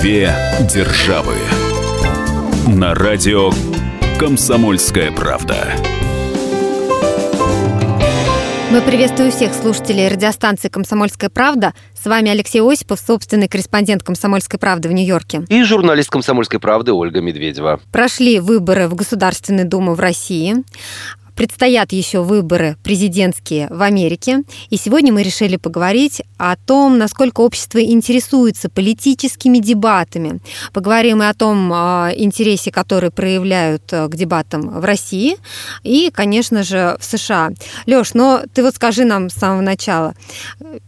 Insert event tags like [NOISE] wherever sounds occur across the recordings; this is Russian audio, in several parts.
Две державы. На радио Комсомольская правда. Мы приветствуем всех слушателей радиостанции «Комсомольская правда». С вами Алексей Осипов, собственный корреспондент «Комсомольской правды» в Нью-Йорке. И журналист «Комсомольской правды» Ольга Медведева. Прошли выборы в Государственную Думу в России. Предстоят еще выборы президентские в Америке, и сегодня мы решили поговорить о том, насколько общество интересуется политическими дебатами. Поговорим и о том а, интересе, который проявляют э, к дебатам в России и, конечно же, в США. Лёш, но ты вот скажи нам с самого начала.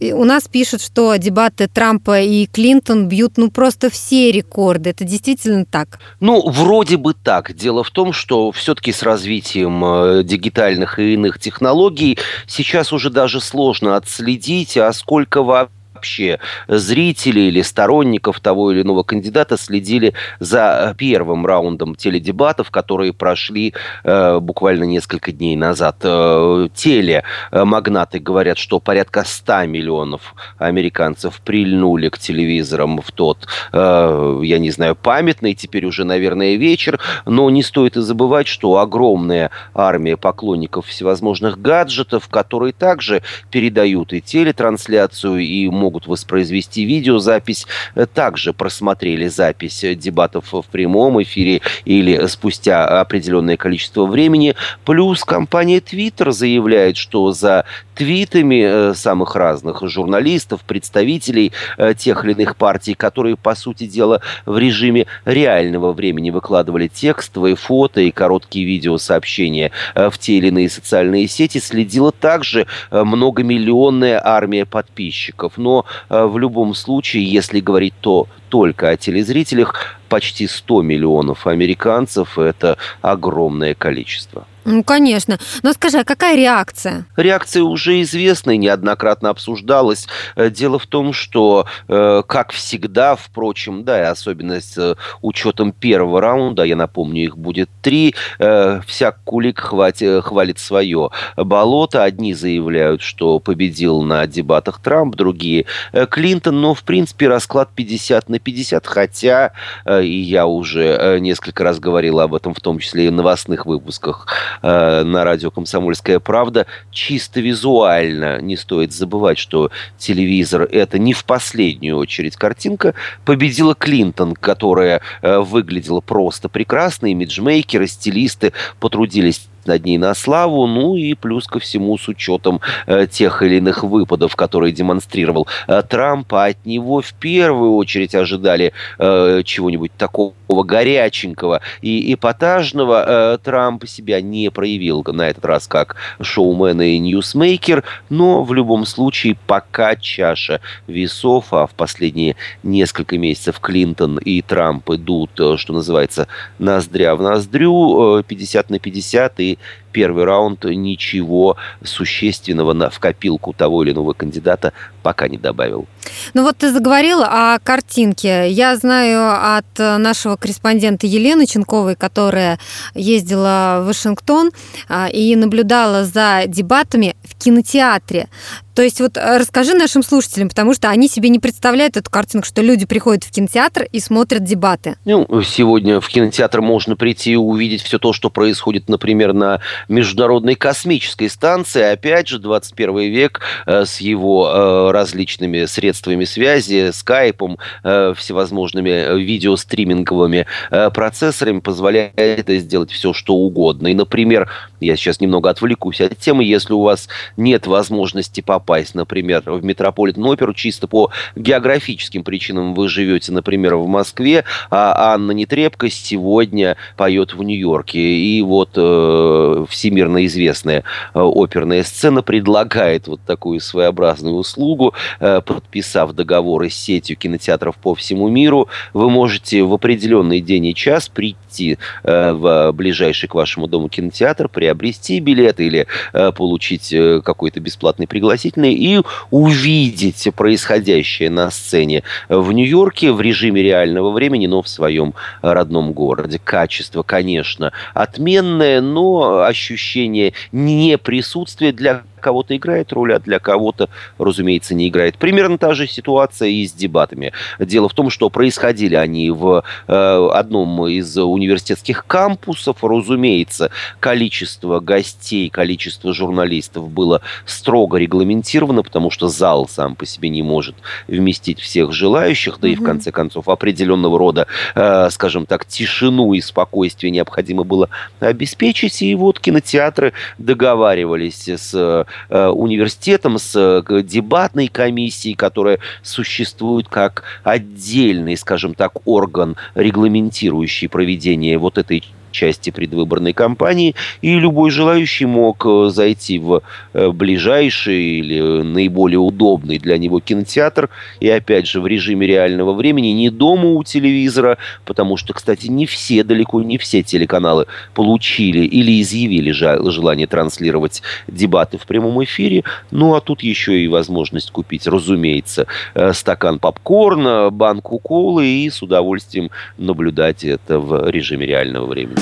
У нас пишут, что дебаты Трампа и Клинтон бьют ну просто все рекорды. Это действительно так? Ну, вроде бы так. Дело в том, что все-таки с развитием э, дигитальных и иных технологий. Сейчас уже даже сложно отследить, а сколько вообще вообще зрители или сторонников того или иного кандидата следили за первым раундом теледебатов, которые прошли э, буквально несколько дней назад. Э, телемагнаты говорят, что порядка 100 миллионов американцев прильнули к телевизорам в тот, э, я не знаю, памятный теперь уже, наверное, вечер, но не стоит и забывать, что огромная армия поклонников всевозможных гаджетов, которые также передают и телетрансляцию, и могут могут воспроизвести видеозапись, э, также просмотрели запись дебатов в прямом эфире или спустя определенное количество времени. Плюс компания Twitter заявляет, что за твитами э, самых разных журналистов, представителей э, тех или иных партий, которые, по сути дела, в режиме реального времени выкладывали текстовые фото и короткие видеосообщения в те или иные социальные сети, следила также многомиллионная армия подписчиков. Но Э, в любом случае, если говорить то только о телезрителях, почти 100 миллионов американцев – это огромное количество. Ну, конечно. Но скажи, а какая реакция? Реакция уже известна и неоднократно обсуждалась. Э, дело в том, что, э, как всегда, впрочем, да, и особенно с учетом первого раунда, я напомню, их будет три, вся кулик хватит, хвалит свое болото. Одни заявляют, что победил на дебатах Трамп, другие Клинтон, но, в принципе, расклад 50 на 50, хотя, э, и я уже э, несколько раз говорил об этом, в том числе и в новостных выпусках э, на радио «Комсомольская правда», чисто визуально не стоит забывать, что телевизор – это не в последнюю очередь картинка. Победила Клинтон, которая выглядела просто прекрасно, имиджмейкеры, стилисты потрудились над ней на славу, ну и плюс ко всему с учетом э, тех или иных выпадов, которые демонстрировал э, Трамп, а от него в первую очередь ожидали э, чего-нибудь такого горяченького и эпатажного. Э, Трамп себя не проявил на этот раз как шоумен и ньюсмейкер, но в любом случае пока чаша весов, а в последние несколько месяцев Клинтон и Трамп идут, э, что называется, ноздря в ноздрю, 50 э, на 50, и первый раунд ничего существенного на, в копилку того или иного кандидата пока не добавил. Ну вот ты заговорила о картинке. Я знаю от нашего корреспондента Елены Ченковой, которая ездила в Вашингтон а, и наблюдала за дебатами в кинотеатре. То есть вот э, расскажи нашим слушателям, потому что они себе не представляют эту картинку, что люди приходят в кинотеатр и смотрят дебаты. Ну, сегодня в кинотеатр можно прийти и увидеть все то, что происходит, например, на Международной космической станции. Опять же, 21 век э, с его э, различными средствами связи, скайпом, всевозможными видеостриминговыми процессорами позволяет это сделать все, что угодно. И, например, я сейчас немного отвлекусь от темы, если у вас нет возможности попасть попасть, например, в Метрополитен оперу чисто по географическим причинам вы живете, например, в Москве, а Анна Нетребко сегодня поет в Нью-Йорке. И вот э, всемирно известная э, оперная сцена предлагает вот такую своеобразную услугу, э, подписав договоры с сетью кинотеатров по всему миру, вы можете в определенный день и час прийти э, в ближайший к вашему дому кинотеатр, приобрести билет или э, получить э, какой-то бесплатный пригласитель действительно и увидеть происходящее на сцене в Нью-Йорке в режиме реального времени, но в своем родном городе. Качество, конечно, отменное, но ощущение неприсутствия для кого-то играет роль, а для кого-то, разумеется, не играет. Примерно та же ситуация и с дебатами. Дело в том, что происходили они в э, одном из университетских кампусов. Разумеется, количество гостей, количество журналистов было строго регламентировано, потому что зал сам по себе не может вместить всех желающих, да угу. и в конце концов определенного рода, э, скажем так, тишину и спокойствие необходимо было обеспечить. И вот кинотеатры договаривались с университетом, с э, дебатной комиссией, которая существует как отдельный, скажем так, орган, регламентирующий проведение вот этой части предвыборной кампании, и любой желающий мог э, зайти в э, ближайший или наиболее удобный для него кинотеатр, и опять же в режиме реального времени, не дома у телевизора, потому что, кстати, не все, далеко не все телеканалы получили или изъявили желание транслировать дебаты в прямом эфире, ну а тут еще и возможность купить, разумеется, э, стакан попкорна, банку колы и с удовольствием наблюдать это в режиме реального времени.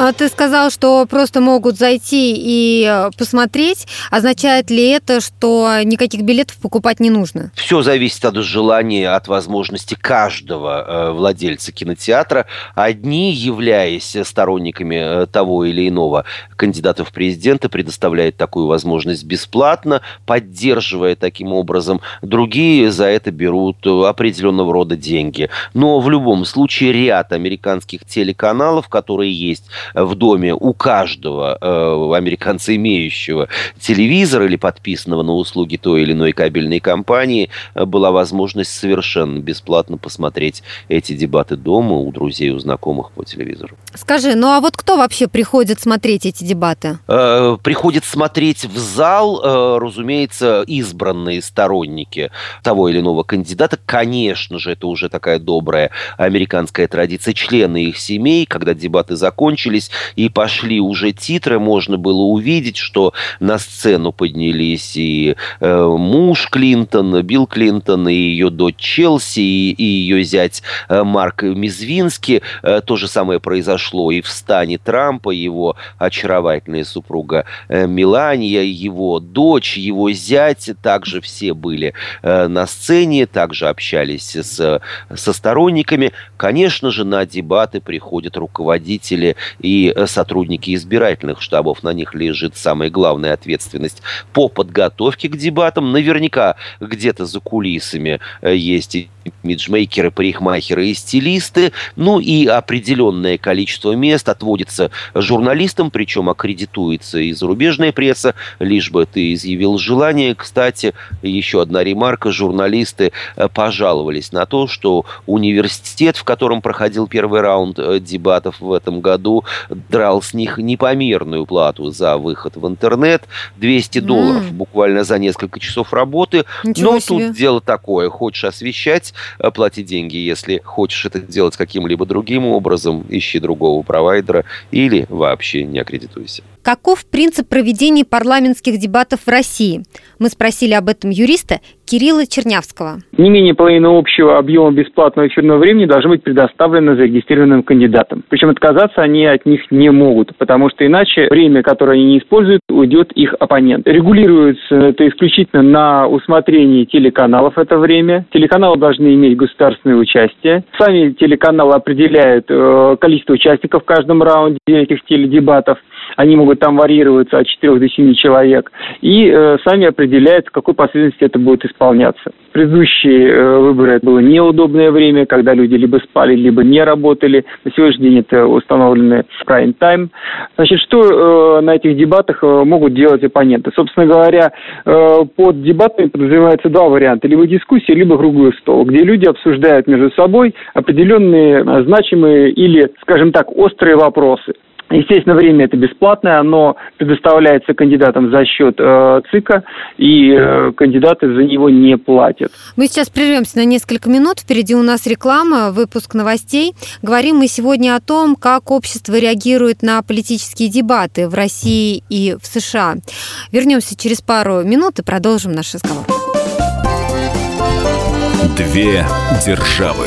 А ты сказал, что просто могут зайти и э, посмотреть. Означает ли это, что никаких билетов покупать не нужно? Все зависит от желания, от возможности каждого э, владельца кинотеатра. Одни, являясь сторонниками э, того или иного кандидата в президенты, предоставляют такую возможность бесплатно, поддерживая таким образом. Другие за это берут определенного рода деньги. Но в любом случае ряд американских телеканалов, которые есть в доме у каждого э, американца, имеющего телевизор или подписанного на услуги той или иной кабельной компании, э, была возможность совершенно бесплатно посмотреть эти дебаты дома у друзей, у знакомых по телевизору. Скажи, ну а вот кто вообще приходит смотреть эти дебаты? Э, приходит смотреть в зал, э, разумеется, избранные сторонники того или иного кандидата. Конечно же, это уже такая добрая американская традиция. Члены их семей, когда дебаты закончились, закончились и пошли уже титры, можно было увидеть, что на сцену поднялись и э, муж Клинтон, Билл Клинтон, и ее дочь Челси, и, и ее зять э, Марк Мизвинский. Э, то же самое произошло и в стане Трампа, его очаровательная супруга э, Мелания, его дочь, его зять, также все были э, на сцене, также общались с, со сторонниками. Конечно же, на дебаты приходят руководители э, сотрудники избирательных штабов. На них лежит самая главная ответственность по подготовке к дебатам. Наверняка где-то за кулисами э, есть и имиджмейкеры, парикмахеры и стилисты. Ну и определенное количество мест отводится журналистам, причем аккредитуется и зарубежная пресса, лишь бы ты изъявил желание. Кстати, еще одна ремарка. Журналисты э, пожаловались на то, что университет, в котором проходил первый раунд дебатов в этом году, драл с них непомерную плату за выход в интернет. 200 долларов mm. буквально за несколько часов работы. Ничего Но себе. тут дело такое. Хочешь освещать, э, плати деньги. Если хочешь это делать каким-либо другим образом, ищи другого провайдера или вообще не аккредитуйся. Каков принцип проведения парламентских дебатов в России? Мы спросили об этом юриста Кирилла Чернявского. Не менее половины общего объема бесплатного эфирного времени должно быть предоставлено зарегистрированным кандидатам. Причем отказаться они от них не могут, потому что иначе время, которое они не используют, уйдет их оппонент. Регулируется это исключительно на усмотрении телеканалов это время. Телеканалы должны иметь государственное участие. Сами телеканалы определяют э, количество участников в каждом раунде этих теледебатов. Они могут там варьироваться от 4 до 7 человек. И э, сами определяют, в какой последовательности это будет исполняться. Предыдущие э, выборы это было неудобное время, когда люди либо спали, либо не работали. На сегодняшний день это установленный прайм-тайм. Значит, что э, на этих дебатах э, могут делать оппоненты? Собственно говоря, э, под дебатами подразумеваются два варианта. Либо дискуссия, либо круглый стол, где люди обсуждают между собой определенные э, значимые или, скажем так, острые вопросы. Естественно, время это бесплатное, оно предоставляется кандидатам за счет э, ЦИКа, и э, кандидаты за него не платят. Мы сейчас прервемся на несколько минут. Впереди у нас реклама, выпуск новостей. Говорим мы сегодня о том, как общество реагирует на политические дебаты в России и в США. Вернемся через пару минут и продолжим наш разговор. Две державы.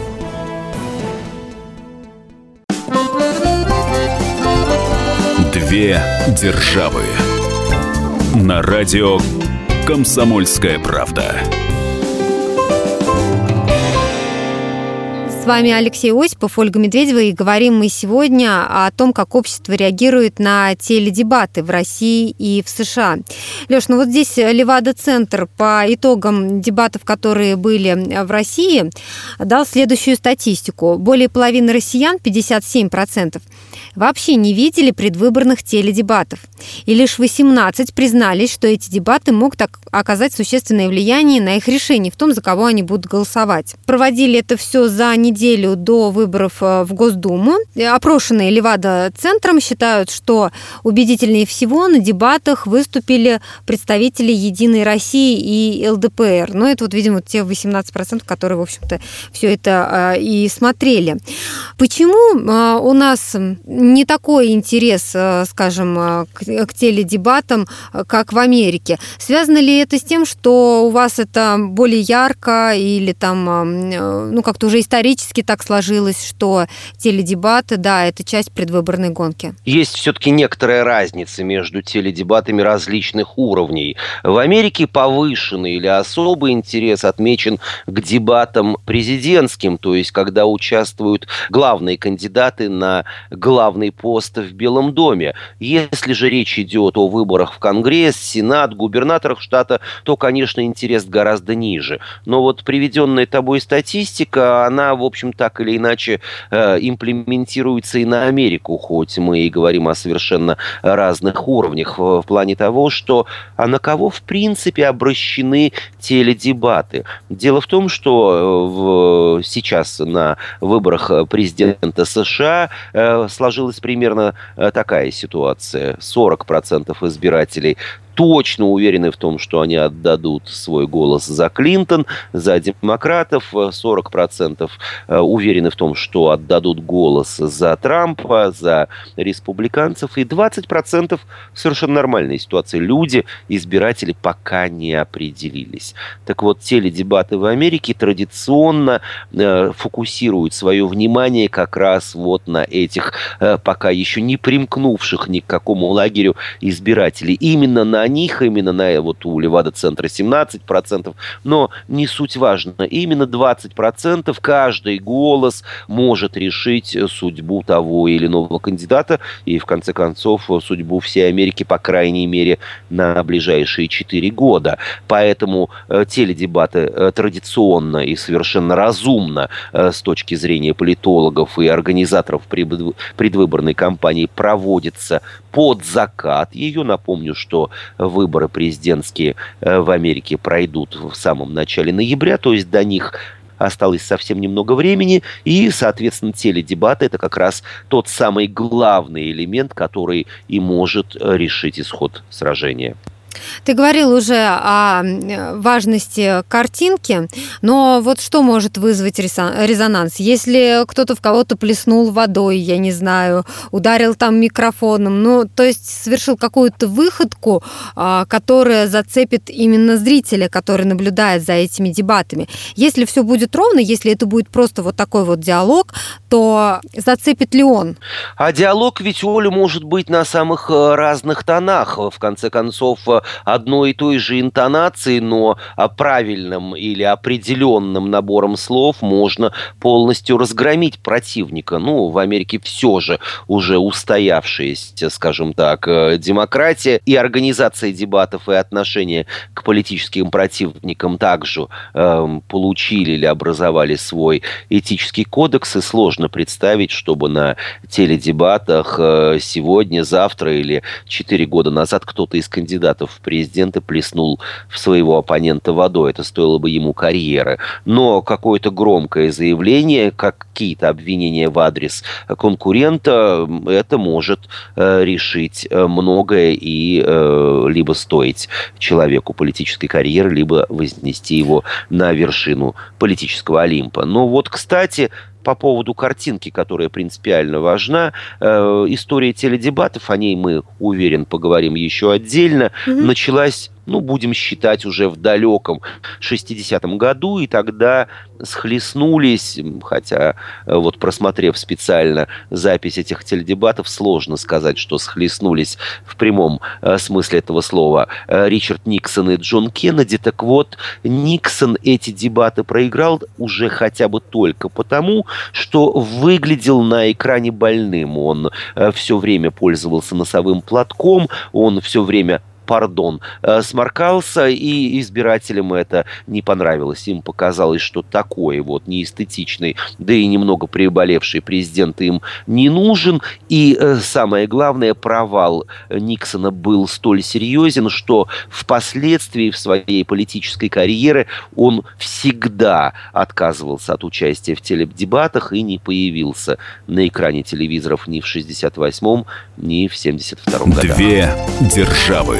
Две державы. На радио «Комсомольская правда». С вами Алексей Осипов, Ольга Медведева, и говорим мы сегодня о том, как общество реагирует на теледебаты в России и в США. Леш, ну вот здесь Левада-центр по итогам дебатов, которые были в России, дал следующую статистику. Более половины россиян, 57%, вообще не видели предвыборных теледебатов. И лишь 18 признались, что эти дебаты могут оказать существенное влияние на их решение в том, за кого они будут голосовать. Проводили это все за неделю до выборов э, в Госдуму. Опрошенные Левада-центром считают, что убедительнее всего на дебатах выступили представители «Единой России» и ЛДПР. Но это вот, видимо, те 18%, которые, в общем-то, все это э, и смотрели. Почему э, у нас не такой интерес, скажем, к теледебатам, как в Америке? Связано ли это с тем, что у вас это более ярко или там, ну, как-то уже исторически так сложилось, что теледебаты, да, это часть предвыборной гонки? Есть все-таки некоторая разница между теледебатами различных уровней. В Америке повышенный или особый интерес отмечен к дебатам президентским, то есть когда участвуют главные кандидаты на главный пост в Белом доме. Если же речь идет о выборах в Конгресс, Сенат, губернаторах штата, то, конечно, интерес гораздо ниже. Но вот приведенная тобой статистика, она, в общем, так или иначе э, имплементируется и на Америку, хоть мы и говорим о совершенно разных уровнях в плане того, что а на кого в принципе обращены теледебаты. Дело в том, что э, в, сейчас на выборах президента США э, сложилась примерно такая ситуация. 40% избирателей точно уверены в том, что они отдадут свой голос за Клинтон, за демократов, 40% э, уверены в том, что отдадут голос за Трампа, за республиканцев, и 20% совершенно нормальная ситуация. Люди, избиратели пока не определились. Так вот, теледебаты в Америке традиционно э, фокусируют свое внимание как раз вот на этих э, пока еще не примкнувших ни к какому лагерю избирателей. Именно на них, именно на вот у Левада-центра 17%, но не суть важно. Именно 20% каждый голос может решить судьбу того или иного кандидата и, в конце концов, судьбу всей Америки, по крайней мере, на ближайшие 4 года. Поэтому э, теледебаты э, традиционно и совершенно разумно э, с точки зрения политологов и организаторов предвыборной кампании проводятся под закат ее. Напомню, что выборы президентские э, в Америке пройдут в самом начале ноября, то есть до них осталось совсем немного времени, и, соответственно, теледебаты – это как раз тот самый главный элемент, который и может э, решить исход сражения. Ты говорил уже о важности картинки, но вот что может вызвать резонанс? Если кто-то в кого-то плеснул водой, я не знаю, ударил там микрофоном, ну, то есть совершил какую-то выходку, а, которая зацепит именно зрителя, который наблюдает за этими дебатами. Если все будет ровно, если это будет просто вот такой вот диалог, то зацепит ли он? А диалог ведь, Оля, может быть на самых э, разных тонах. В конце концов, э, одной и той же интонации, но правильным или определенным набором слов можно полностью разгромить противника. Ну, в Америке все же уже устоявшаяся, скажем так, э, демократия и организация дебатов и отношения к политическим противникам также э, получили или образовали свой этический кодекс, и сложно представить, чтобы на теледебатах э, сегодня, завтра или четыре года назад кто-то из кандидатов в президенты плеснул в своего оппонента водой. Это стоило бы ему карьеры. Но какое-то громкое заявление, какие-то обвинения в адрес конкурента, это может э, решить э, многое и э, либо стоить человеку политической карьеры, либо вознести его на вершину политического Олимпа. Но вот, кстати, по поводу картинки, которая принципиально важна. Э, история теледебатов, о ней мы, уверен, поговорим еще отдельно, mm-hmm. началась ну, будем считать, уже в далеком 60-м году, и тогда схлестнулись, хотя э, вот просмотрев специально запись этих теледебатов, сложно сказать, что схлестнулись в прямом э, смысле этого слова э, Ричард Никсон и Джон Кеннеди. Так вот, Никсон эти дебаты проиграл уже хотя бы только потому, что выглядел на экране больным. Он все время пользовался носовым платком, он все время пардон, э, сморкался, и избирателям это не понравилось. Им показалось, что такой вот неэстетичный, да и немного приболевший президент им не нужен. И э, самое главное, провал Никсона был столь серьезен, что впоследствии в своей политической карьере он всегда отказывался от участия в теледебатах и не появился на экране телевизоров ни в 68-м, ни в 72-м годах. Две державы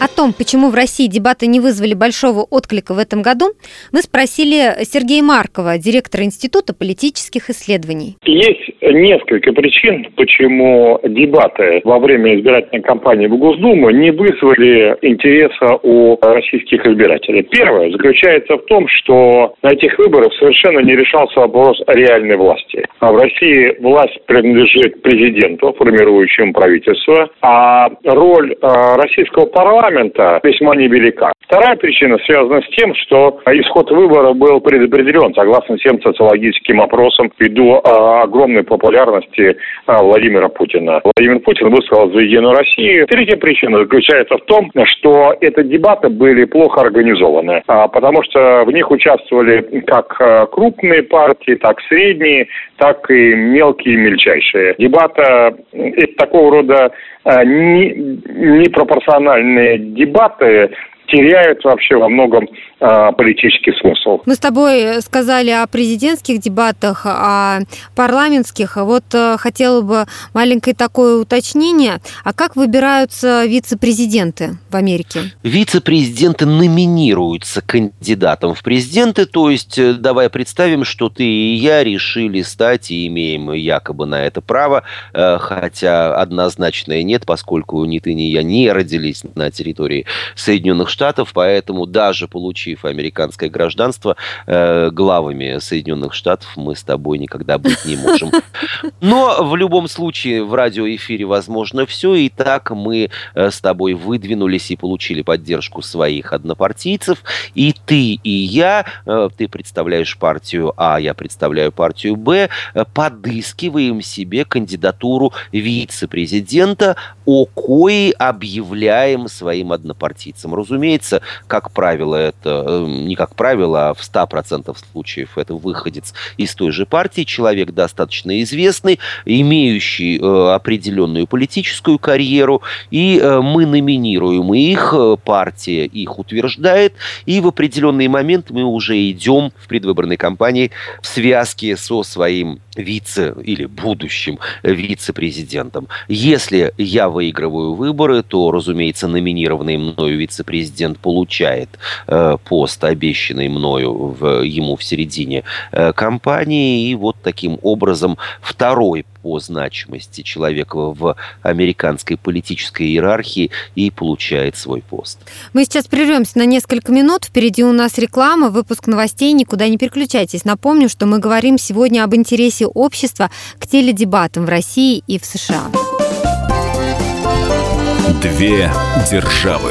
О том, почему в России дебаты не вызвали большого отклика в этом году, мы спросили Сергея Маркова, директора Института политических исследований. Есть несколько причин, почему дебаты во время избирательной кампании в Госдуму не вызвали интереса у российских избирателей. Первое заключается в том, что на этих выборах совершенно не решался вопрос о реальной власти. А в России власть принадлежит президенту, формирующему правительство, а роль э, российского парламента парламента весьма невелика. Вторая причина связана с тем, что исход выборов был предопределен согласно всем социологическим опросам ввиду э, огромной популярности э, Владимира Путина. Владимир Путин высказал за Единую Россию. Третья причина заключается в том, что эти дебаты были плохо организованы, э, потому что в них участвовали как крупные партии, так средние, так и мелкие и мельчайшие. Дебаты – это такого рода э, непропорциональные дебаты теряют вообще во многом э, политический смысл. Мы с тобой сказали о президентских дебатах, о парламентских. Вот э, хотела бы маленькое такое уточнение. А как выбираются вице-президенты в Америке? Вице-президенты номинируются кандидатом в президенты, то есть э, давай представим, что ты и я решили стать и имеем якобы на это право, э, хотя однозначно нет, поскольку ни ты, ни я не родились на территории Соединенных Штатов, Штатов, поэтому даже получив американское гражданство, э, главами Соединенных Штатов мы с тобой никогда быть не можем. Но в любом случае в радиоэфире возможно все, и так мы э, с тобой выдвинулись и получили поддержку своих однопартийцев, и ты и я, э, ты представляешь партию А, я представляю партию Б, подыскиваем себе кандидатуру вице-президента, о коей объявляем своим однопартийцам. Разумеется, как правило, это не как правило, а в 100% случаев это выходец из той же партии, человек достаточно известный, имеющий э, определенную политическую карьеру, и э, мы номинируем их, партия их утверждает, и в определенный момент мы уже идем в предвыборной кампании в связке со своим вице или будущим вице-президентом. Если я выигрываю выборы, то, разумеется, номинированный мною вице-президент получает э, пост, обещанный мною в, ему в середине э, кампании, и вот таким образом второй по значимости человека в американской политической иерархии и получает свой пост. Мы сейчас прервемся на несколько минут. Впереди у нас реклама, выпуск новостей. Никуда не переключайтесь. Напомню, что мы говорим сегодня об интересе общества к теледебатам в России и в США. Две державы.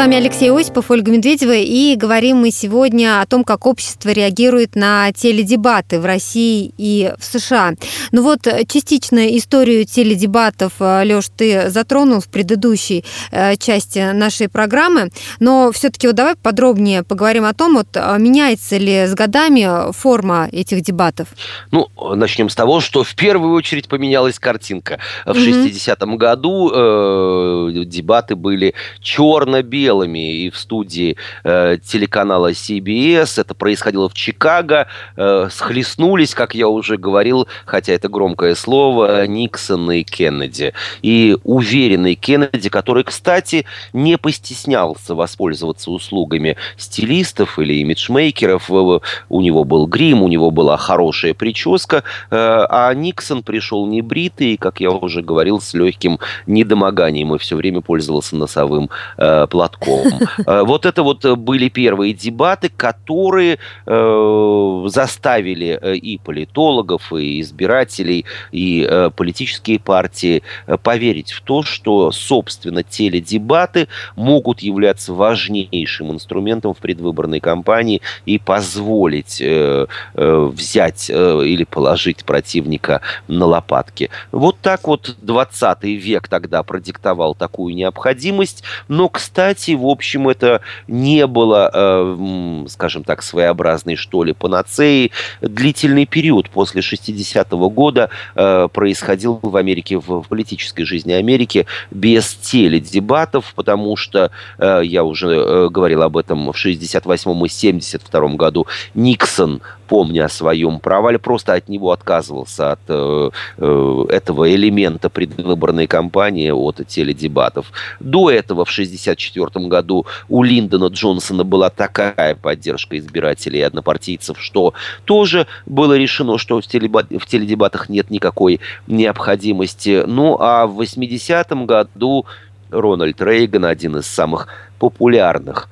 Вами Алексей Осипов, Ольга Медведева, и говорим мы сегодня о том, как общество реагирует на теледебаты в России и в США. Ну вот, частично историю теледебатов, э, Леш, ты затронул в предыдущей э, части нашей программы, но все-таки вот давай подробнее поговорим о том, вот э, меняется ли с годами форма этих дебатов? Ну, начнем с того, что в первую очередь поменялась картинка. В mm-hmm. 60-м году э, дебаты были черно-белые, белыми и в студии э, телеканала CBS. Это происходило в Чикаго. Э, схлестнулись, как я уже говорил, хотя это громкое слово, Никсон и Кеннеди. И уверенный Кеннеди, который, кстати, не постеснялся воспользоваться услугами стилистов или имиджмейкеров. Э, у него был грим, у него была хорошая прическа, э, а Никсон пришел не бритый, как я уже говорил, с легким недомоганием и все время пользовался носовым э, платком платком. Э, вот это вот э, были первые дебаты, которые э, заставили и политологов, и избирателей, и политические партии поверить в то, что, собственно, теледебаты могут являться важнейшим инструментом в предвыборной кампании и позволить взять или положить противника на лопатки. Вот так вот 20 век тогда продиктовал такую необходимость. Но, кстати, демократии, в общем, это не было, э, скажем так, своеобразной, что ли, панацеей. Длительный период после 60-го года э, происходил в Америке, в политической жизни Америки без теледебатов, потому что, э, я уже говорил об этом в 68-м и 72 году, Никсон помня о своем провале, просто от него отказывался, от э, э, этого элемента предвыборной кампании, от теледебатов. До этого, в 1964 году, у Линдона Джонсона была такая поддержка избирателей и однопартийцев, что тоже было решено, что в, теледебатах нет никакой необходимости. Ну, а в 80-м году Рональд Рейган, один из самых популярных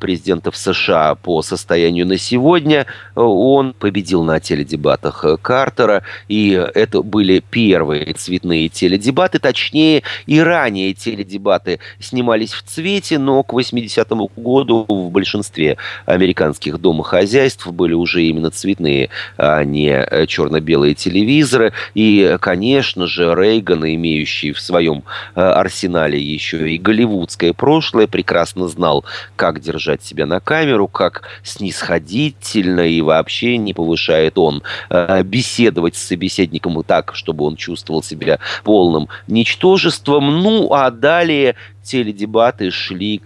президентов США по состоянию на сегодня. Он победил на теледебатах Картера, и это были первые цветные теледебаты, точнее, и ранее теледебаты снимались в цвете, но к 80-му году в большинстве американских домохозяйств были уже именно цветные, а не черно-белые телевизоры. И, конечно же, Рейган, имеющий в своем э, арсенале еще и голливудское прошлое, прекрасно знал, как держать себя на камеру, как снисходительно и вообще не повышает он э, беседовать с собеседником так, чтобы он чувствовал себя полным ничтожеством. Ну, а далее теледебаты шли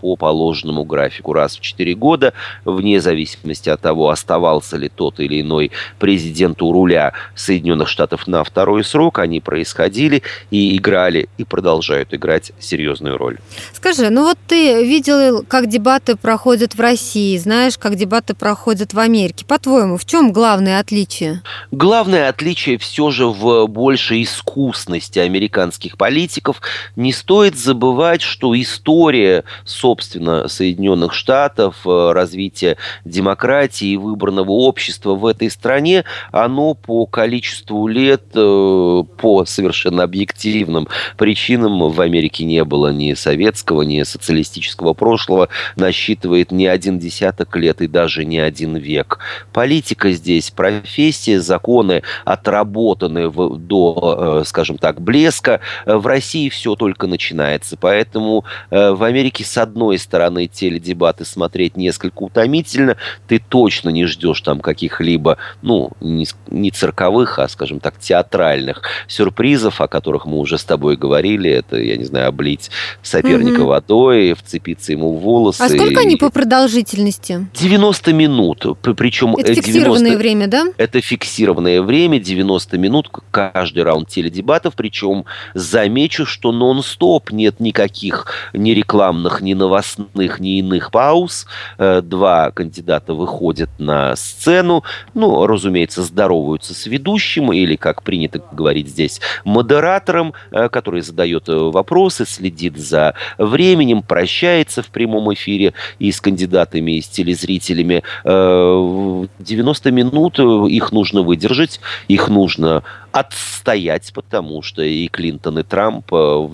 по положенному графику раз в 4 года, вне зависимости от того, оставался ли тот или иной президент у руля Соединенных Штатов на второй срок, они происходили и играли, и продолжают играть серьезную роль. Скажи, ну вот ты видел, как дебаты проходят в России, знаешь, как дебаты проходят в Америке. По-твоему, в чем главное отличие? Главное отличие все же в большей искусности американских политиков. Не стоит забывать, что история, собственно, Соединенных Штатов, э, развитие демократии и выборного общества в этой стране, оно по количеству лет, э, по совершенно объективным причинам в Америке не было ни советского, ни социалистического прошлого, насчитывает не один десяток лет и даже не один век. Политика здесь, профессия, законы отработаны в, до, э, скажем так, блеска. В России все только начинается, поэтому в Америке с одной стороны, теледебаты смотреть несколько утомительно, ты точно не ждешь там каких-либо, ну, не, не цирковых, а, скажем так, театральных сюрпризов, о которых мы уже с тобой говорили. Это, я не знаю, облить соперника угу. водой, вцепиться ему в волосы. А сколько и... они по продолжительности? 90 минут. Причем это 90... фиксированное время, да? Это фиксированное время, 90 минут, каждый раунд теледебатов. Причем замечу, что нон-стоп, нет никаких никаких ни рекламных, ни новостных, ни иных пауз. Э, два кандидата выходят на сцену, ну, разумеется, здороваются с ведущим или, как принято говорить здесь, модератором, э, который задает вопросы, следит за временем, прощается в прямом эфире и с кандидатами, и с телезрителями. 90 минут их нужно выдержать, их нужно отстоять, потому что и Клинтон, и Трамп э,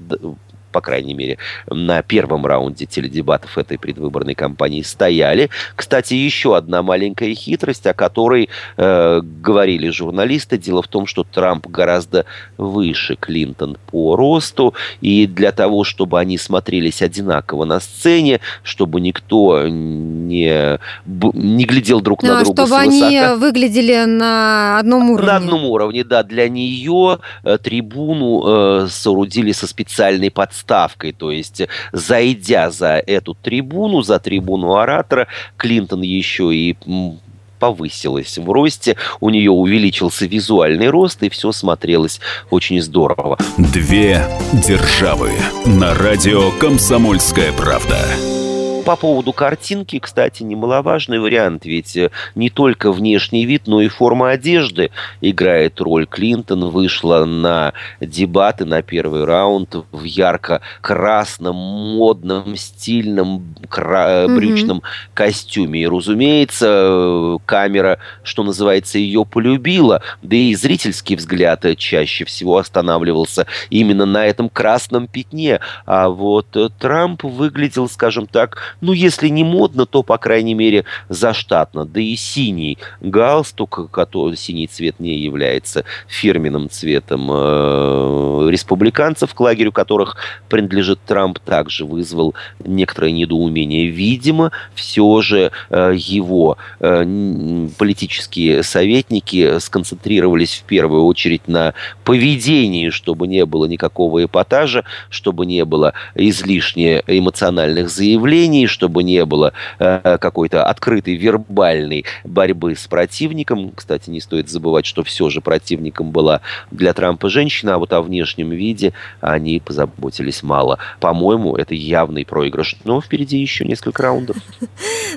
по крайней мере, на первом раунде теледебатов этой предвыборной кампании стояли. Кстати, еще одна маленькая хитрость, о которой э, говорили журналисты. Дело в том, что Трамп гораздо выше Клинтон по росту, и для того, чтобы они смотрелись одинаково на сцене, чтобы никто не, не глядел друг на а, друга чтобы они выглядели на одном уровне. На одном уровне, да. Для нее э, трибуну э, соорудили со специальной подставкой ставкой. То есть, зайдя за эту трибуну, за трибуну оратора, Клинтон еще и повысилась в росте, у нее увеличился визуальный рост, и все смотрелось очень здорово. Две державы на радио «Комсомольская правда». По поводу картинки, кстати, немаловажный вариант, ведь э, не только внешний вид, но и форма одежды играет роль. Клинтон вышла на дебаты, на первый раунд в ярко-красном, модном, стильном кра- mm-hmm. брючном костюме. И, разумеется, э, камера, что называется, ее полюбила, да и зрительский взгляд чаще всего останавливался именно на этом красном пятне. А вот э, Трамп выглядел, скажем так, ну, если не модно, то, по крайней мере, заштатно. Да и синий галстук, который, синий цвет не является фирменным цветом э, республиканцев, к лагерю которых принадлежит Трамп, также вызвал некоторое недоумение. Видимо, все же э, его э, политические советники сконцентрировались в первую очередь на поведении, чтобы не было никакого эпатажа, чтобы не было излишне эмоциональных заявлений, Чтобы не было э, какой-то открытой вербальной борьбы с противником. Кстати, не стоит забывать, что все же противником была для Трампа женщина, а вот о внешнем виде они позаботились мало. По-моему, это явный проигрыш. Но впереди еще несколько раундов. [LAUGHS]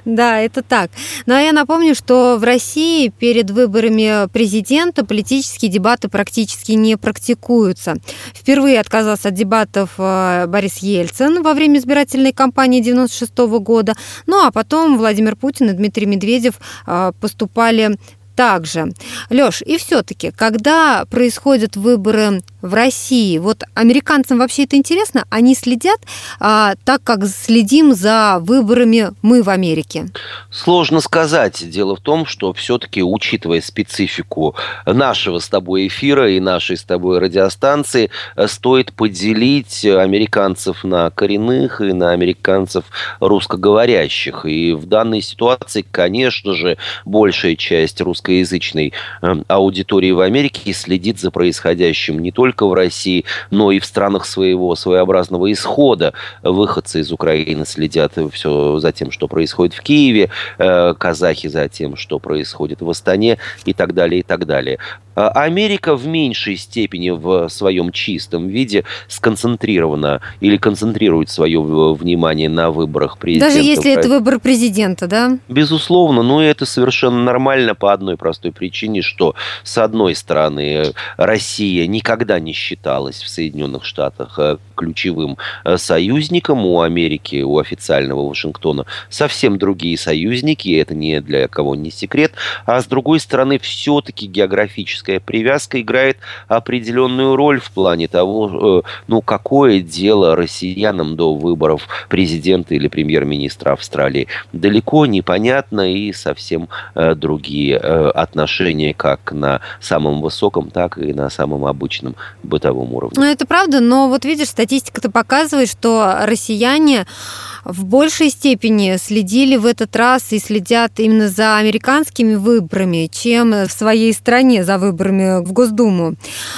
Да, это так. Но ну, а я напомню, что в России перед выборами президента политические дебаты практически не практикуются. Впервые отказался от дебатов э, Борис Ельцин во время избирательной кампании 96 года. Ну а потом Владимир Путин и Дмитрий Медведев а, поступали также. Лёш, и все-таки, когда происходят выборы в России, вот американцам вообще это интересно? Они следят а, так, как следим за выборами мы в Америке? Сложно сказать. Дело в том, что все-таки, учитывая специфику нашего с тобой эфира и нашей с тобой радиостанции, стоит поделить американцев на коренных и на американцев русскоговорящих. И в данной ситуации, конечно же, большая часть русскоговорящих русскоязычной эм, аудитории в Америке следит за происходящим не только в России, но и в странах своего своеобразного исхода. Выходцы из Украины следят все за тем, что происходит в Киеве, э, казахи за тем, что происходит в Астане и так далее, и так далее. А Америка в меньшей степени в своем чистом виде сконцентрирована или концентрирует свое внимание на выборах президента. Даже если это выбор президента, да? Безусловно, но это совершенно нормально по одной простой причине, что, с одной стороны, Россия никогда не считалась в Соединенных Штатах э, ключевым э, союзником у Америки, у официального Вашингтона. Совсем другие союзники, это не для кого не секрет. А с другой стороны, все-таки географически политическая привязка играет определенную роль в плане того, э, ну, какое дело россиянам до выборов президента или премьер-министра Австралии. Далеко непонятно и совсем э, другие отношения как на самом высоком, так и на самом обычном бытовом уровне. Ну, это правда, но вот видишь, статистика-то показывает, что россияне в большей степени следили в этот раз и следят именно за американскими выборами, чем в своей стране за выборами в Госдуму.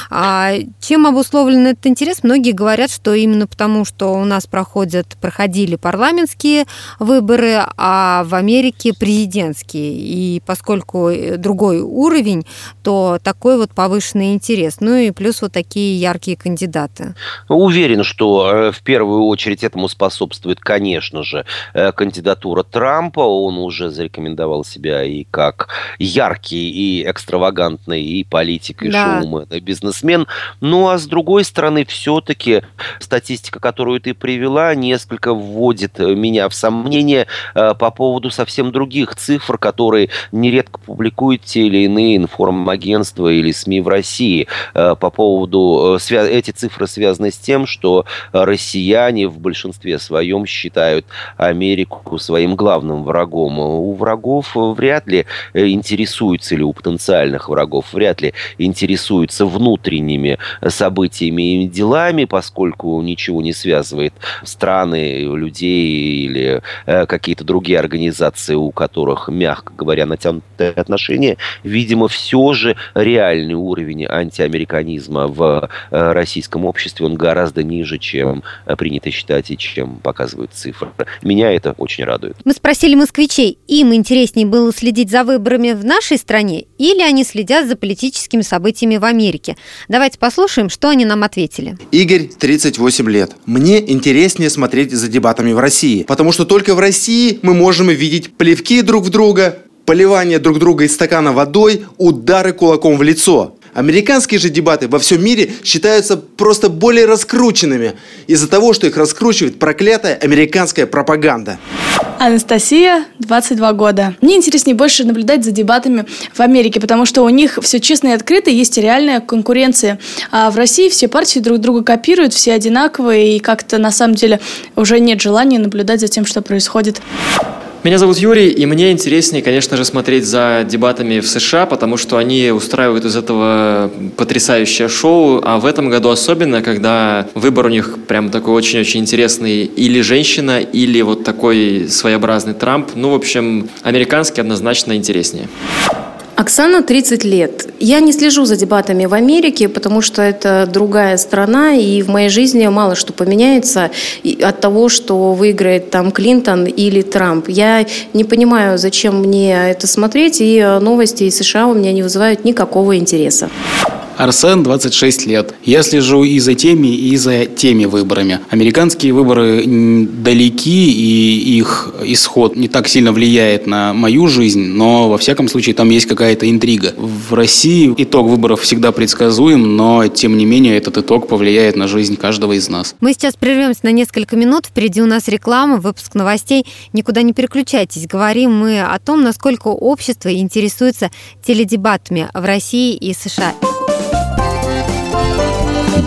А чем обусловлен этот интерес? Многие говорят, что именно потому, что у нас проходят, проходили парламентские выборы, а в Америке президентские. И поскольку другой уровень, то такой вот повышенный интерес. Ну и плюс вот такие яркие кандидаты. Уверен, уверен, что э, в первую очередь этому способствует, конечно же, э, кандидатура Трампа. Он уже зарекомендовал себя и как яркий, и экстравагантный, и политик, и да. шоумен, и бизнесмен. Ну, а с другой стороны, все-таки статистика, которую ты привела, несколько вводит меня в сомнение по поводу совсем других цифр, которые нередко публикуют те или иные информагентства или СМИ в России по поводу... Эти цифры связаны с тем, что россияне в большинстве своем считают Америку своим главным врагом. У врагов вряд ли интересуются, или у потенциальных врагов вряд ли интересуются внутренними событиями и делами, поскольку ничего не связывает страны, людей или э, какие-то другие организации, у которых, мягко говоря, натянутые отношения. Видимо, все же реальный уровень антиамериканизма в э, российском обществе, он гораздо ниже, чем э, принято считать и чем показывают цифры. Меня это очень радует. Мы спросили москвичей, им интереснее было следить за выборами в нашей стране или они следят за политическими событиями в Америке? Давайте послушаем, что они нам ответили. Игорь, 38 лет. Мне интереснее смотреть за дебатами в России, потому что только в России мы можем видеть плевки друг в друга, поливание друг друга из стакана водой, удары кулаком в лицо. Американские же дебаты во всем мире считаются просто более раскрученными из-за того, что их раскручивает проклятая американская пропаганда. Анастасия, 22 года. Мне интереснее больше наблюдать за дебатами в Америке, потому что у них все честно и открыто, есть реальная конкуренция. А в России все партии друг друга копируют, все одинаковые, и как-то на самом деле уже нет желания наблюдать за тем, что происходит. Меня зовут Юрий, и мне интереснее, конечно же, смотреть за дебатами в США, потому что они устраивают из этого потрясающее шоу, а в этом году особенно, когда выбор у них прям такой очень-очень интересный, или женщина, или вот такой своеобразный Трамп. Ну, в общем, американский однозначно интереснее. Оксана 30 лет. Я не слежу за дебатами в Америке, потому что это другая страна, и в моей жизни мало что поменяется от того, что выиграет там Клинтон или Трамп. Я не понимаю, зачем мне это смотреть, и новости из США у меня не вызывают никакого интереса. Арсен, 26 лет. Я слежу и за теми, и за теми выборами. Американские выборы далеки, и их исход не так сильно влияет на мою жизнь, но во всяком случае там есть какая-то интрига. В России итог выборов всегда предсказуем, но тем не менее этот итог повлияет на жизнь каждого из нас. Мы сейчас прервемся на несколько минут. Впереди у нас реклама, выпуск новостей. Никуда не переключайтесь. Говорим мы о том, насколько общество интересуется теледебатами в России и США.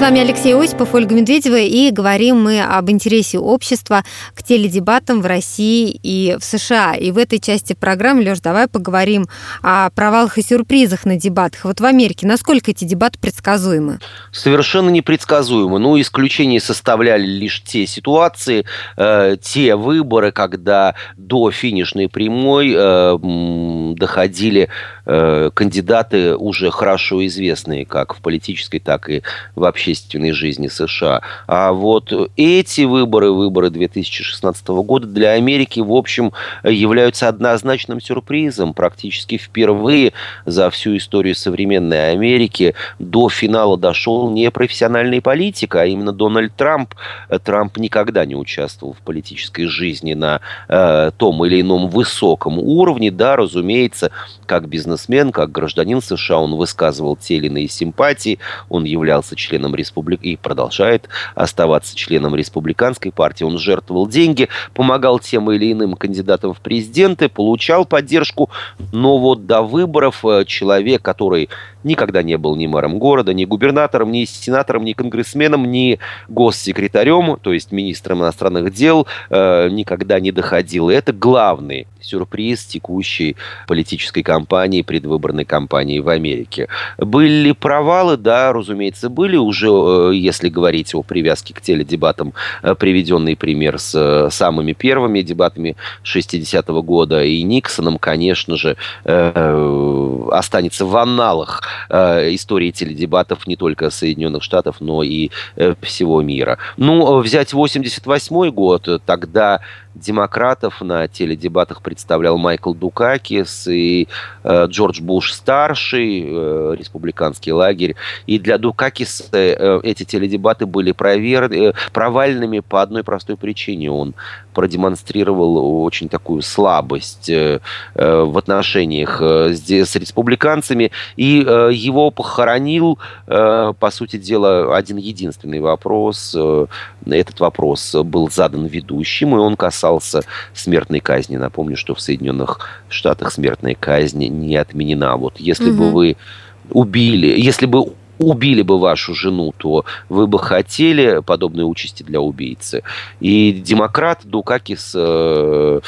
С вами Алексей Осипов, Ольга Медведева, и говорим мы об интересе общества к теледебатам в России и в США. И в этой части программы, Леш, давай поговорим о провалах и сюрпризах на дебатах. Вот в Америке насколько эти дебаты предсказуемы? Совершенно непредсказуемы. Ну, исключение составляли лишь те ситуации, э, те выборы, когда до финишной прямой э, доходили э, кандидаты уже хорошо известные как в политической, так и вообще общественной жизни США. А вот эти выборы, выборы 2016 года для Америки, в общем, являются однозначным сюрпризом. Практически впервые за всю историю современной Америки до финала дошел не профессиональный политик, а именно Дональд Трамп. Трамп никогда не участвовал в политической жизни на э, том или ином высоком уровне. Да, разумеется, как бизнесмен, как гражданин США он высказывал те или иные симпатии. Он являлся членом республики и продолжает оставаться членом республиканской партии. Он жертвовал деньги, помогал тем или иным кандидатам в президенты, получал поддержку. Но вот до выборов э, человек, который никогда не был ни мэром города, ни губернатором, ни сенатором, ни конгрессменом, ни госсекретарем, то есть министром иностранных дел, э, никогда не доходил. И это главный сюрприз текущей политической кампании, предвыборной кампании в Америке. Были ли провалы? Да, разумеется, были. Уже, э, если говорить о привязке к теледебатам, э, приведенный пример с э, самыми первыми дебатами 60-го года и Никсоном, конечно же, останется в аналах истории теледебатов не только Соединенных Штатов, но и всего мира. Ну, взять 88 год, тогда демократов на теледебатах представлял Майкл Дукакис и э, Джордж Буш старший, э, республиканский лагерь. И для Дукакиса э, эти теледебаты были провер... э, провальными по одной простой причине. Он продемонстрировал очень такую слабость э, э, в отношениях э, с, с республиканцами, и э, его похоронил, э, по сути дела, один единственный вопрос. Э, этот вопрос был задан ведущим, и он касался касался смертной казни. Напомню, что в Соединенных Штатах смертная казнь не отменена. Вот если угу. бы вы убили, если бы убили бы вашу жену, то вы бы хотели подобной участи для убийцы. И демократ Дукакис э,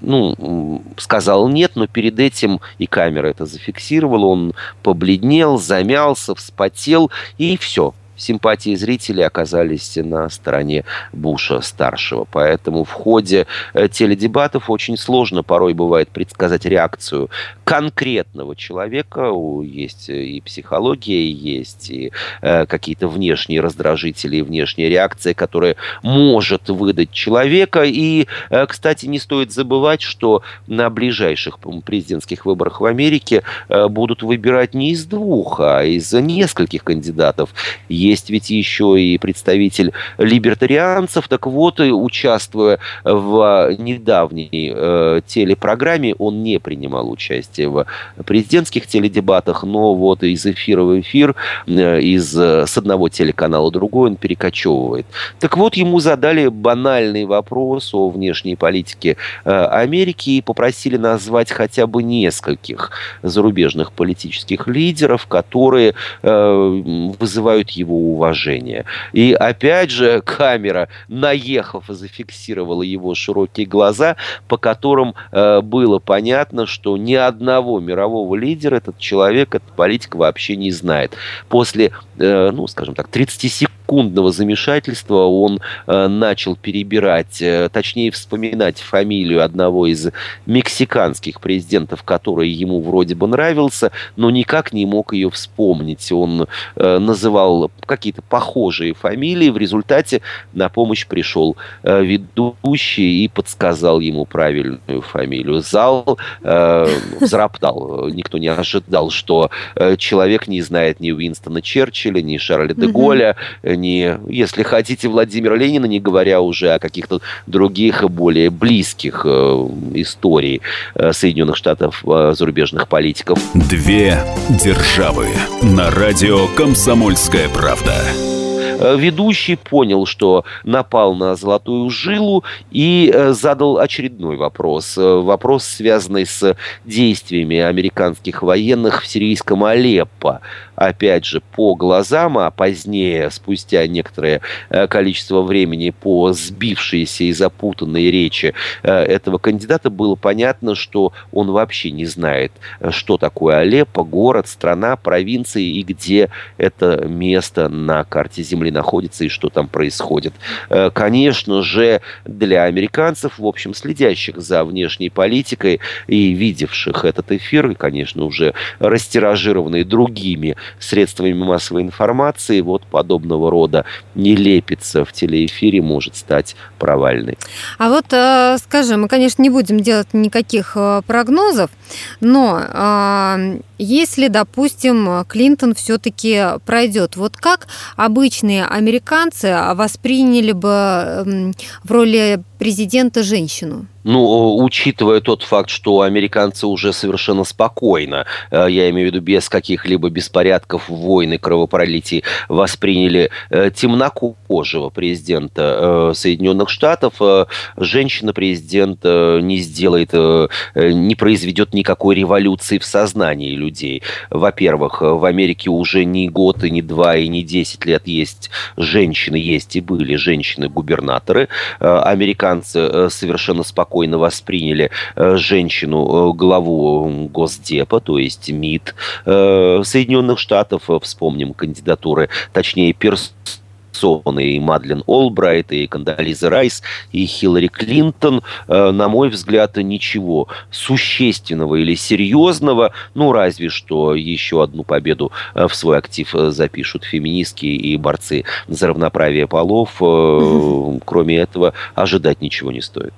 ну, сказал нет, но перед этим и камера это зафиксировала, он побледнел, замялся, вспотел, и все симпатии зрителей оказались на стороне Буша-старшего. Поэтому в ходе э, теледебатов очень сложно порой бывает предсказать реакцию конкретного человека. Есть и психология, есть и э, какие-то внешние раздражители, и внешняя реакция, которая может выдать человека. И, э, кстати, не стоит забывать, что на ближайших президентских выборах в Америке будут выбирать не из двух, а из нескольких кандидатов есть ведь еще и представитель либертарианцев. Так вот, участвуя в недавней э, телепрограмме, он не принимал участие в президентских теледебатах, но вот из эфира в эфир, э, из, с одного телеканала в другой он перекочевывает. Так вот, ему задали банальный вопрос о внешней политике э, Америки и попросили назвать хотя бы нескольких зарубежных политических лидеров, которые э, вызывают его уважения. И опять же камера, наехав, зафиксировала его широкие глаза, по которым э, было понятно, что ни одного мирового лидера этот человек, этот политик вообще не знает. После, э, ну, скажем так, 30 секунд секундного замешательства он э, начал перебирать, э, точнее вспоминать фамилию одного из мексиканских президентов, который ему вроде бы нравился, но никак не мог ее вспомнить. Он э, называл какие-то похожие фамилии. В результате на помощь пришел э, ведущий и подсказал ему правильную фамилию. Зал э, взроптал. Никто не ожидал, что э, человек не знает ни Уинстона Черчилля, ни Шарля де Голля, не, если хотите, Владимира Ленина, не говоря уже о каких-то других более близких э, историй э, Соединенных Штатов э, зарубежных политиков. Две державы на радио «Комсомольская правда». Э, ведущий понял, что напал на золотую жилу и задал очередной вопрос. Вопрос, связанный с действиями американских военных в сирийском Алеппо опять же, по глазам, а позднее, спустя некоторое э, количество времени, по сбившейся и запутанной речи э, этого кандидата, было понятно, что он вообще не знает, что такое Алеппо, город, страна, провинция и где это место на карте Земли находится и что там происходит. Э, конечно же, для американцев, в общем, следящих за внешней политикой и видевших этот эфир, и, конечно, уже растиражированный другими средствами массовой информации, вот подобного рода нелепица в телеэфире может стать провальной. А вот, э, скажи, мы, конечно, не будем делать никаких э, прогнозов, но э, если, допустим, Клинтон все-таки пройдет, вот как обычные американцы восприняли бы в роли президента женщину? Ну, учитывая тот факт, что американцы уже совершенно спокойно, э, я имею в виду без каких-либо беспорядков, войн и кровопролитий, восприняли э, темнокожего президента э, Соединенных Штатов, женщина-президент не сделает, не произведет никакой революции в сознании людей. Во-первых, в Америке уже не год, и не два, и не десять лет есть женщины, есть и были женщины-губернаторы. Американцы совершенно спокойно восприняли э, женщину, э, главу Госдепа, то есть МИД э, Соединенных Штатов. Вспомним кандидатуры, точнее, персоны и Мадлен Олбрайт, и Кандализа Райс, и Хиллари Клинтон, на мой взгляд, ничего существенного или серьезного, ну, разве что еще одну победу в свой актив запишут феминистки и борцы за равноправие полов. [LAUGHS] Кроме этого, ожидать ничего не стоит.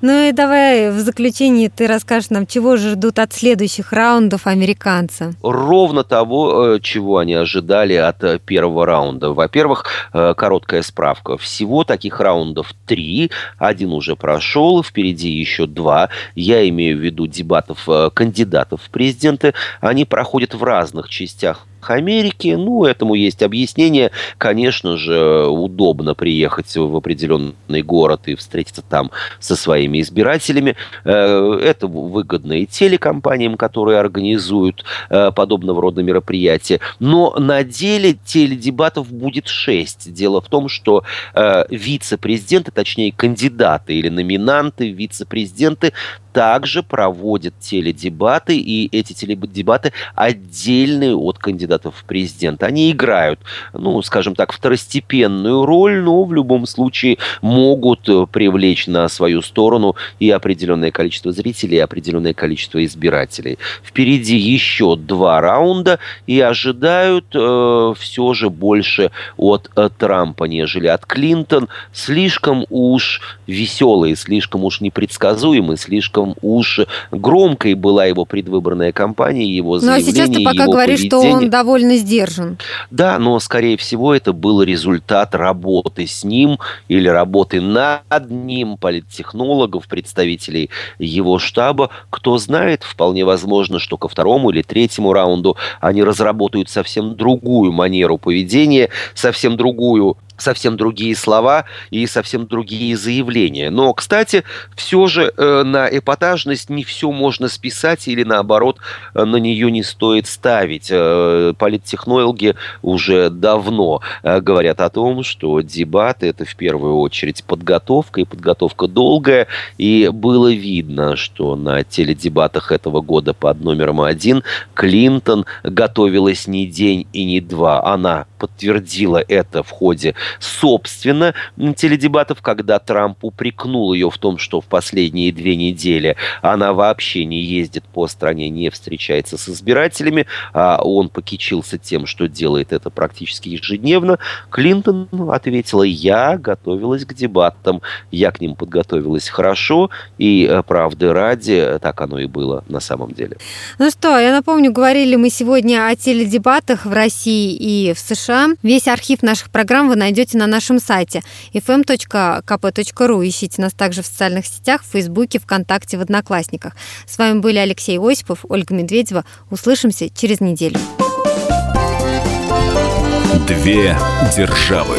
Ну и давай в заключении ты расскажешь нам, чего же ждут от следующих раундов американцы. Ровно того, э, чего они ожидали от э, первого раунда. Во-первых, э, короткая справка. Всего таких раундов три. Один уже прошел, впереди еще два. Я имею в виду дебатов кандидатов в президенты. Они проходят в разных частях Америки. Ну, этому есть объяснение. Конечно же, удобно приехать в определенный город и встретиться там со своими избирателями. Э, это выгодно и телекомпаниям, которые организуют э, подобного рода мероприятия. Но на деле теледебатов будет шесть. Дело в том, что э, вице-президенты, точнее кандидаты или номинанты вице-президенты также проводят теледебаты, и эти теледебаты отдельные от кандидатов в президент. Они играют, ну, скажем так, второстепенную роль, но в любом случае могут э, привлечь на свою сторону и определенное количество зрителей, и определенное количество избирателей. Впереди еще два раунда, и ожидают э, все же больше от э, Трампа, нежели от Клинтон. Слишком уж веселый, слишком уж непредсказуемый, слишком слишком уж громкой была его предвыборная кампания, его заявление, Ну а сейчас ты пока говоришь, поведение. что он довольно сдержан. Да, но, скорее всего, это был результат работы с ним или работы над ним политтехнологов, представителей его штаба. Кто знает, вполне возможно, что ко второму или третьему раунду они разработают совсем другую манеру поведения, совсем другую совсем другие слова и совсем другие заявления. Но, кстати, все же э, на эпатажность не все можно списать или, наоборот, э, на нее не стоит ставить. Э, политтехнологи уже давно говорят о том, что дебаты – это в первую очередь подготовка, и подготовка долгая. И было видно, что на теледебатах этого года под номером один Клинтон готовилась не день и не два. Она подтвердила это в ходе собственно, теледебатов, когда Трамп упрекнул ее в том, что в последние две недели она вообще не ездит по стране, не встречается с избирателями, а он покичился тем, что делает это практически ежедневно, Клинтон ответила, я готовилась к дебатам, я к ним подготовилась хорошо, и э, правды ради, так оно и было на самом деле. Ну что, я напомню, говорили мы сегодня о теледебатах в России и в США. Весь архив наших программ вы найдете на нашем сайте fm.kp.ru. Ищите нас также в социальных сетях, в Фейсбуке, ВКонтакте, в Одноклассниках. С вами были Алексей Осипов, Ольга Медведева. Услышимся через неделю. Две державы.